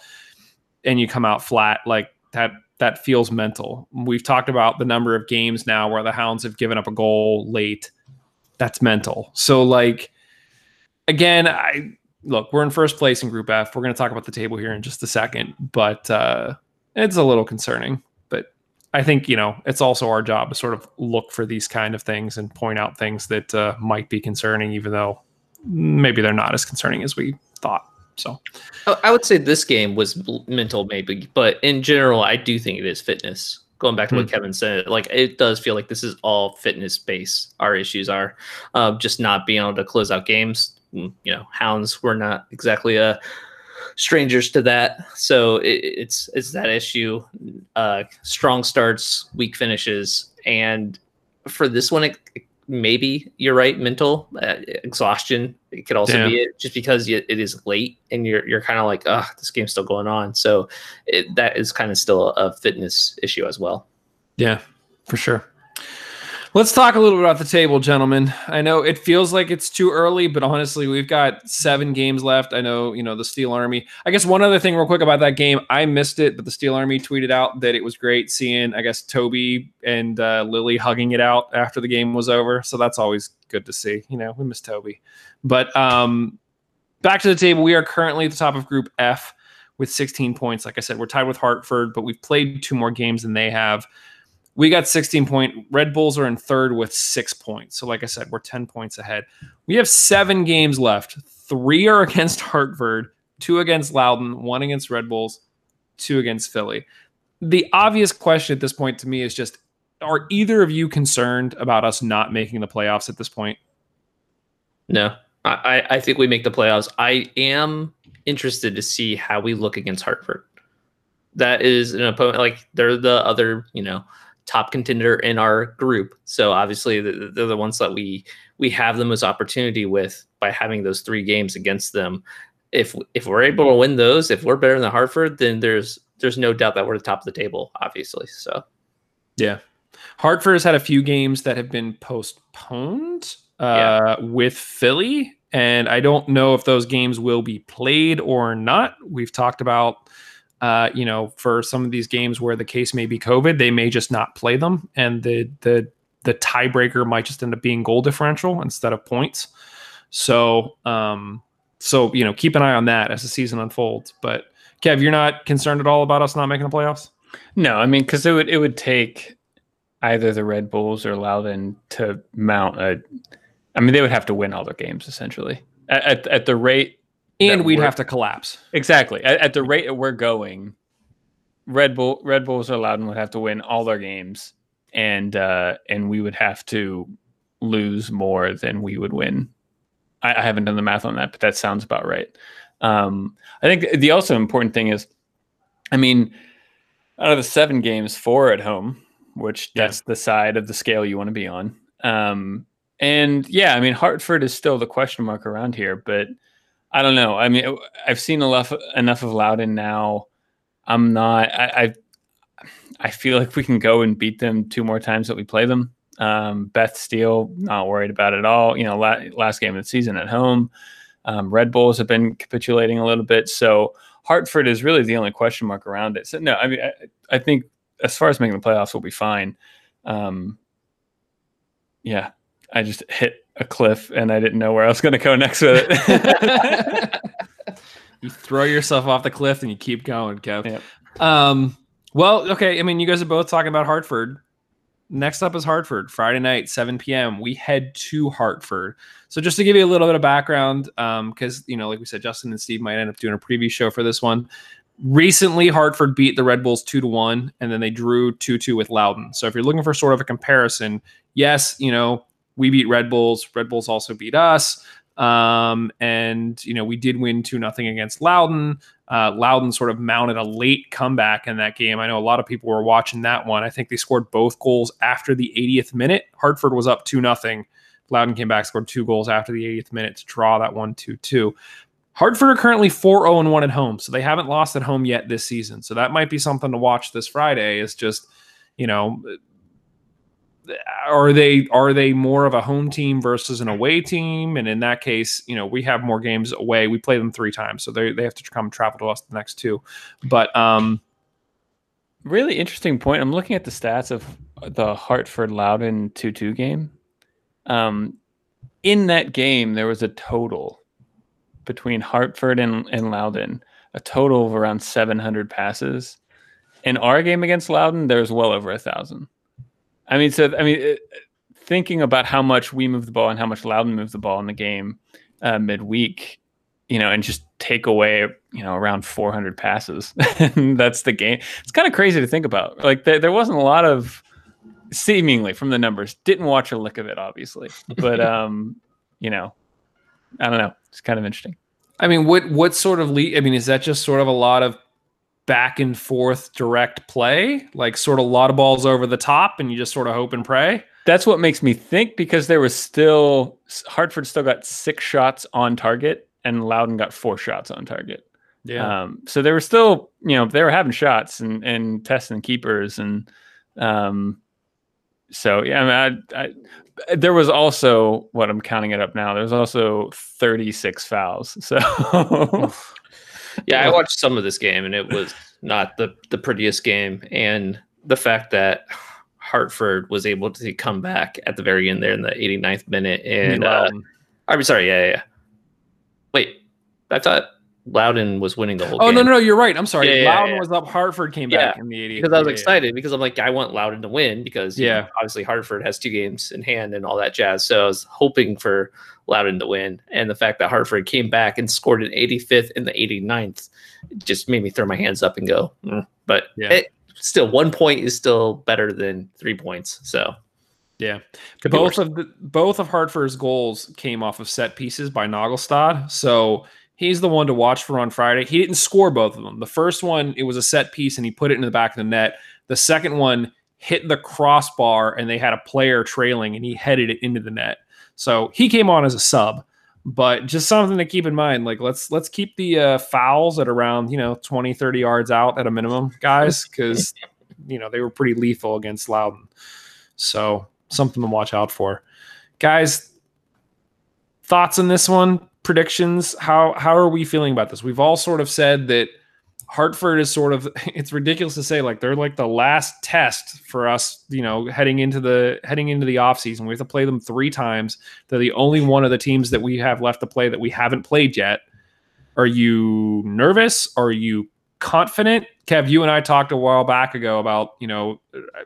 S1: and you come out flat. Like that that feels mental. We've talked about the number of games now where the Hounds have given up a goal late. That's mental. So like again, I look, we're in first place in group F. We're going to talk about the table here in just a second, but uh it's a little concerning. But I think, you know, it's also our job to sort of look for these kind of things and point out things that uh, might be concerning even though maybe they're not as concerning as we thought. So,
S4: I would say this game was mental, maybe, but in general, I do think it is fitness. Going back to what Kevin said, like it does feel like this is all fitness based. Our issues are um, just not being able to close out games. You know, hounds were not exactly uh, strangers to that, so it, it's it's that issue. Uh, strong starts, weak finishes, and for this one, it, maybe you're right. Mental uh, exhaustion. It could also
S1: Yeah.
S4: be it just because it is late and you're you're kind of like, ah, this game's still going on. So it, that is kind of still a fitness issue as well.
S1: Yeah, for sure. Let's talk a little bit about the table, gentlemen. I know it feels like it's too early, but honestly, we've got seven games left. I know, you know, the Steel Army. I guess one other thing, real quick, about that game, I missed it, but the Steel Army tweeted out that it was great seeing, I guess, Toby and uh, Lilley hugging it out after the game was over. So that's always good to see. You know, we miss Toby. But um, back to the table, we are currently at the top of Group F with 16 points. Like I said, we're tied with Hartford, but we've played two more games than they have. We got 16 point. Red Bulls are in third with six points. So, like I said, we're 10 points ahead. We have seven games left. Three are against Hartford, two against Loudoun, one against Red Bulls, two against Philly. The obvious question at this point to me is just are either of you concerned about us not making the playoffs at this point?
S4: No, I, I think we make the playoffs. I am interested to see how we look against Hartford. That is an opponent like they're the other, you know, top contender in our group. So obviously they're the ones that we we have the most opportunity with by having those three games against them. If if we're able to win those, if we're better than Hartford, then there's there's no doubt that we're at the top of the table, obviously. So
S1: yeah. Hartford has had a few games that have been postponed uh, yeah. with Philly. And I don't know if those games will be played or not. We've talked about uh, you know, for some of these games where the case may be COVID, they may just not play them, and the the the tiebreaker might just end up being goal differential instead of points. So, um, so you know, keep an eye on that as the season unfolds. But Kev, you're not concerned at all about us not making the playoffs?
S5: No, I mean, because it would it would take either the Red Bulls or Loudoun to mount a. I mean, they would have to win all their games essentially. At, at, at the rate
S1: and we'd have to collapse.
S5: Exactly. At, at, the rate that we're going, Red Bull Red Bulls or Loudoun would have to win all their games, and uh, and we would have to lose more than we would win. I, I haven't done the math on that, but that sounds about right. Um, I think the also important thing is, I mean, out of the seven games, four at home, which yeah. that's the side of the scale you want to be on. Um, and yeah, I mean, Hartford is still the question mark around here, but I don't know. I mean, I've seen enough enough of Loudoun now. I'm not. I, I, I feel like we can go and beat them two more times that we play them. Um, Beth Steel, not worried about it at all. You know, la- last game of the season at home. Um, Red Bulls have been capitulating a little bit, so Hartford is really the only question mark around it. So no, I mean, I, I think as far as making the playoffs, we'll be fine. Um, yeah, I just hit a cliff and I didn't know where I was going to go next with it.
S1: you throw yourself off the cliff and you keep going, Kev. Yep. Um, well, okay. I mean, you guys are both talking about Hartford. Next up is Hartford, Friday night, 7 p.m. We head to Hartford. So, just to give you a little bit of background, because, um, you know, like we said, Justin and Steve might end up doing a preview show for this one. Recently, Hartford beat the Red Bulls 2 to 1, and then they drew 2 2 with Loudoun. So, if you're looking for sort of a comparison, yes, you know, we beat Red Bulls. Red Bulls also beat us. Um, and you know, we did win two nothing against Loudoun. Uh, Loudoun sort of mounted a late comeback in that game. I know a lot of people were watching that one. I think they scored both goals after the 80th minute. Hartford was up two nothing. Loudoun came back, scored two goals after the 80th minute to draw that one 2 2. Hartford are currently 4 0 1 at home, so they haven't lost at home yet this season. So that might be something to watch this Friday. Is just, you know, are they are they more of a home team versus an away team? And in that case, you know, we have more games away. We play them three times, so they they have to come travel to us the next two. But um,
S5: really interesting point. I'm looking at the stats of the Hartford Loudoun two two game. Um, in that game, there was a total between Hartford and, and Loudoun, a total of around 700 passes. In our game against Loudoun, there's well over a thousand. I mean, so I mean, it, thinking about how much we move the ball and how much Loudoun moved the ball in the game uh, midweek, you know, and just take away, you know, around 400 passes. That's the game. It's kind of crazy to think about. Like there, there wasn't a lot of seemingly from the numbers. Didn't watch a lick of it, obviously, but um, you know, I don't know. It's kind of interesting.
S1: I mean, what what sort of lead? I mean, is that just sort of a lot of back and forth direct play, like sort of a lot of balls over the top, and you just sort of hope and pray.
S5: That's what makes me think because there was still Hartford still got six shots on target, and Loudoun got four shots on target. Yeah. Um, so they were still, you know, they were having shots and and testing keepers, and um, so yeah, I mean, I, I, there was also what I'm counting it up now. There's also 36 fouls. So
S4: yeah, I watched some of this game and it was not the the prettiest game, and the fact that Hartford was able to come back at the very end there in the 89th minute, and uh, I'm sorry, yeah, yeah. Wait, I thought Loudoun was winning the whole
S1: oh,
S4: game.
S1: no, no, no, you're right. I'm sorry.
S4: Yeah, yeah,
S1: Loudoun
S4: yeah.
S1: was up. Hartford came
S4: Yeah,
S1: back in the 80th.
S4: because I was
S1: Yeah, yeah.
S4: excited because I'm like I want Loudoun to win because you know,
S1: Yeah.
S4: obviously Hartford has two games in hand and all that jazz. So I was hoping for Loudoun to win, and the fact that Hartford came back and scored an 85th and the 89th just made me throw my hands up and go. "Mm." But
S1: Yeah.
S4: it, still, one point is still better than three points. So
S1: Yeah.
S4: could
S1: both of the both of Hartford's goals came off of set pieces by Nagelstad. So he's the one to watch for on Friday. He didn't score both of them. The first one, it was a set piece and he put it in the back of the net. The second one hit the crossbar and they had a player trailing and he headed it into the net. So he came on as a sub. But just something to keep in mind, like let's let's keep the uh, fouls at around, you know, 20, 30 yards out at a minimum, guys, because you know they were pretty lethal against Loudoun. So something to watch out for. Guys, thoughts on this one? Predictions? How how are we feeling about this? We've all sort of said that Hartford is sort of it's ridiculous to say like they're like the last test for us, you know, heading into the heading into the offseason. We have to play them 3 times. They're the only one of the teams that we have left to play that we haven't played yet. Are you nervous? Are you confident? Kev, you and I talked a while back ago about, you know,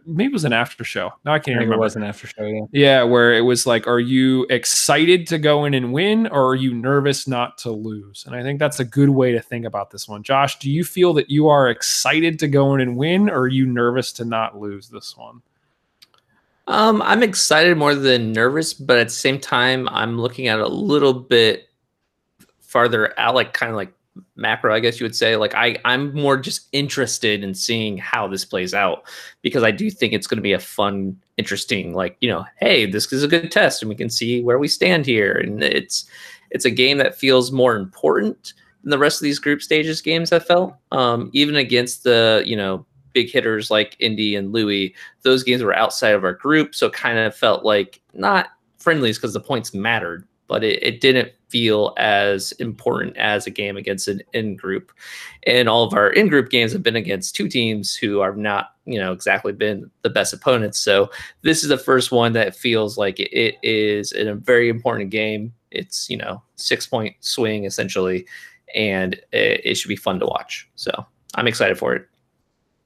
S1: maybe it was an after show. No, I
S5: I
S1: can't
S5: think
S1: remember.
S5: it was an after show. Yeah.
S1: Yeah, where it was like, are you excited to go in and win, or are you nervous not to lose? And I think that's a good way to think about this one. Josh, do you feel that you are excited to go in and win, or are you nervous to not lose this one?
S4: Um, I'm excited more than nervous, but at the same time, I'm looking at a little bit farther out, like kind of like macro, I guess you would say. Like I, I'm more just interested in seeing how this plays out because I do think it's going to be a fun, interesting, like you know, hey, this is a good test, and we can see where we stand here, and it's it's a game that feels more important than the rest of these group stages games. I felt, um, even against the you know big hitters like Indy and Louis those games were outside of our group, so kind of felt like not friendlies because the points mattered, but it, it didn't feel as important as a game against an in group. And all of our in group games have been against two teams who are not, you know, exactly been the best opponents. So this is the first one that feels like it, it is in a very important game. It's, you know, six point swing essentially, and it, it should be fun to watch. So I'm excited for it.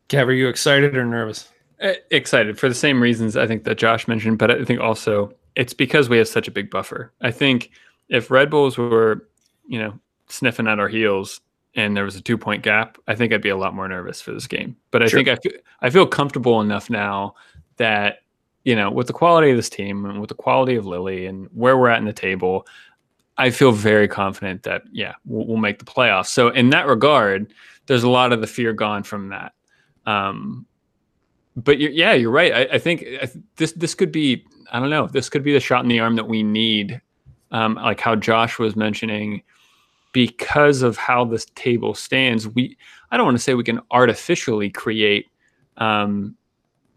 S1: Kev, are you excited or nervous?
S5: Uh, excited for the same reasons I think that Josh mentioned, but I think also it's because we have such a big buffer. I think if Red Bulls were, you know, sniffing at our heels and there was a two point gap, I think I'd be a lot more nervous for this game. But I
S4: Sure.
S5: think I feel, I feel comfortable enough now that, you know, with the quality of this team and with the quality of Lilley and where we're at in the table, I feel very confident that, yeah, we'll, we'll make the playoffs. So in that regard, there's a lot of the fear gone from that. Um, but you're, yeah, you're right. I, I think I th- this this could be I don't know. This could be the shot in the arm that we need. Um, like how Josh was mentioning, because of how this table stands, we I don't want to say we can artificially create um,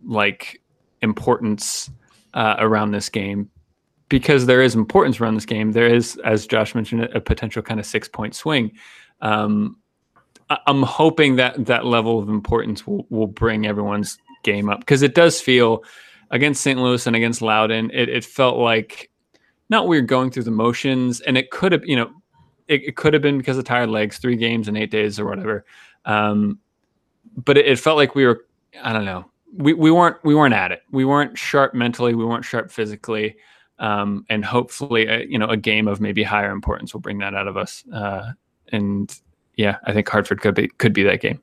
S5: like importance uh, around this game because there is importance around this game. There is, as Josh mentioned, a, potential kind of six point swing. Um, I'm hoping that that level of importance will, will bring everyone's game up because it does feel against St. Louis and against Loudoun, it, it felt like not we were going through the motions, and it could have, you know, it, it could have been because of tired legs, three games in eight days or whatever. Um, but it, it felt like we were, I don't know, we, we weren't we weren't at it. We weren't sharp mentally. We weren't sharp physically. Um, and hopefully, uh, you know, a game of maybe higher importance will bring that out of us. Uh, and yeah, I think Hartford could be could be that game.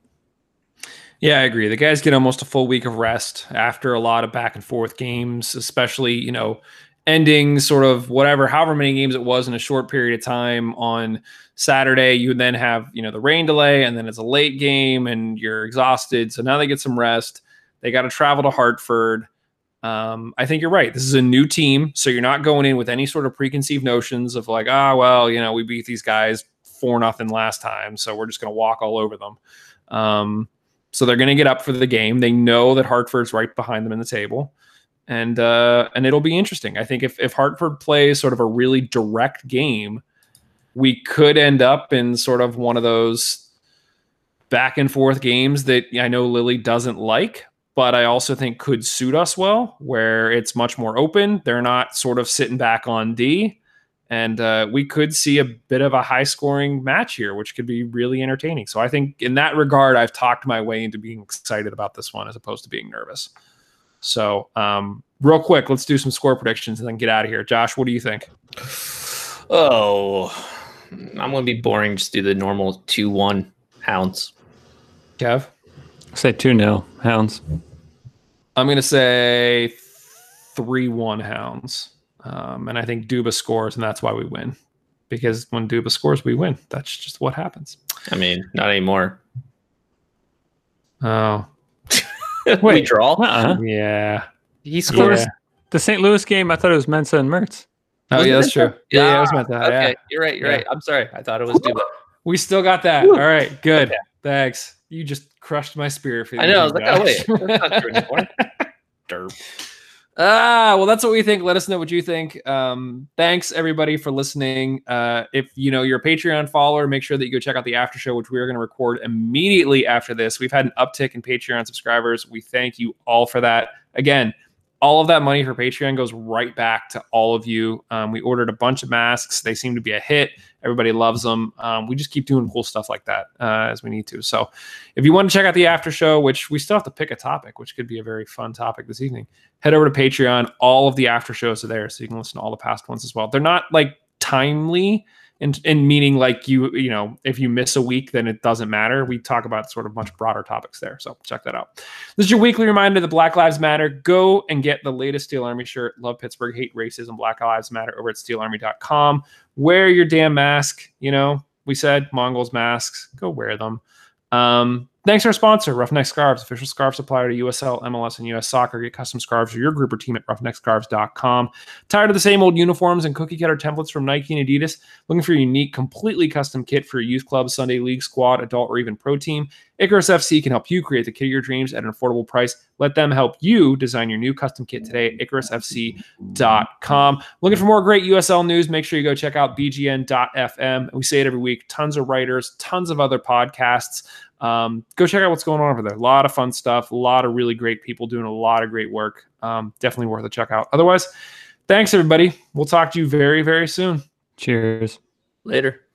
S1: Yeah, I agree. The guys get almost a full week of rest after a lot of back and forth games, especially, you know, ending sort of whatever, however many games it was in a short period of time on Saturday. You then have, you know, the rain delay and then it's a late game and you're exhausted. So now they get some rest. They got to travel to Hartford. Um, I think you're right. This is a new team. So you're not going in with any sort of preconceived notions of like, ah, well, you know, we beat these guys four nothing last time. So we're just going to walk all over them. Um, so they're going to get up for the game. They know that Hartford's right behind them in the table. and uh, and it'll be interesting. I think if if Hartford plays sort of a really direct game, we could end up in sort of one of those back and forth games that I know Lilley doesn't like, but I also think could suit us well, where it's much more open. They're not sort of sitting back on D. And uh, we could see a bit of a high scoring match here, which could be really entertaining. So I think in that regard, I've talked my way into being excited about this one as opposed to being nervous. So, um, real quick, let's do some score predictions and then get out of here. Josh, what do you think?
S4: Oh, I'm going to be boring. Just do the normal 2 1 hounds.
S1: Kev?
S5: Say 2 0 Hounds.
S1: I'm going to say 3 1 Hounds. Um, and I think Duba scores, and that's why we win. Because when Duba scores, we win. That's just what happens.
S4: I mean, not anymore.
S1: Oh,
S4: we draw.
S5: Uh-uh.
S1: yeah.
S4: He scores.
S1: Yeah.
S5: The St. Louis game, I thought it was Mensah and Mertz.
S1: Oh,
S4: Was
S1: yeah, that's true. Yeah, yeah, it was meant that.
S4: Okay,
S1: Yeah.
S4: you're right. You're
S1: Yeah.
S4: right. I'm sorry. I thought it was Duba.
S1: We still got that. All right, good. Thanks. You just crushed my spirit. For the
S4: I know. I was like, oh wait, that's not true anymore. Derp.
S1: Ah, well, that's what we think. Let us know what you think. Um, thanks everybody for listening. Uh, if you know you're a Patreon follower, make sure that you go check out the after show, which we are going to record immediately after this. We've had an uptick in Patreon subscribers. We thank you all for that. Again, all of that money for Patreon goes right back to all of you. Um, we ordered a bunch of masks. They seem to be a hit. Everybody loves them. Um, we just keep doing cool stuff like that uh, as we need to. So, if you want to check out the after show, which we still have to pick a topic, which could be a very fun topic this evening, head over to Patreon. All of the after shows are there, so you can listen to all the past ones as well. They're not like timely and in meaning like you you know if you miss a week then it doesn't matter. We talk about sort of much broader topics there so check that out. This is your weekly reminder that black lives matter. Go and get the latest steel army shirt. Love pittsburgh. Hate racism. Black lives matter over at steelarmy.com wear your damn mask you know? We said mongols masks. Go wear them. Um, thanks to our sponsor, Roughneck Scarves, official scarf supplier to USL, MLS, and US Soccer. Get custom scarves for your group or team at roughneckscarves.com. Tired of the same old uniforms and cookie cutter templates from Nike and Adidas? Looking for a unique, completely custom kit for your youth club, Sunday league, squad, adult, or even pro team? Icarus FC can help you create the kit of your dreams at an affordable price. Let them help you design your new custom kit today at icarusfc.com. Looking for more great USL news? Make sure you go check out bgn.fm. We say it every week. Tons of writers, tons of other podcasts. Um, go check out what's going on over there. A lot of fun stuff, a lot of really great people doing a lot of great work. Um, definitely worth a check out. Otherwise, thanks everybody. We'll talk to you very, very soon.
S5: Cheers.
S4: Later.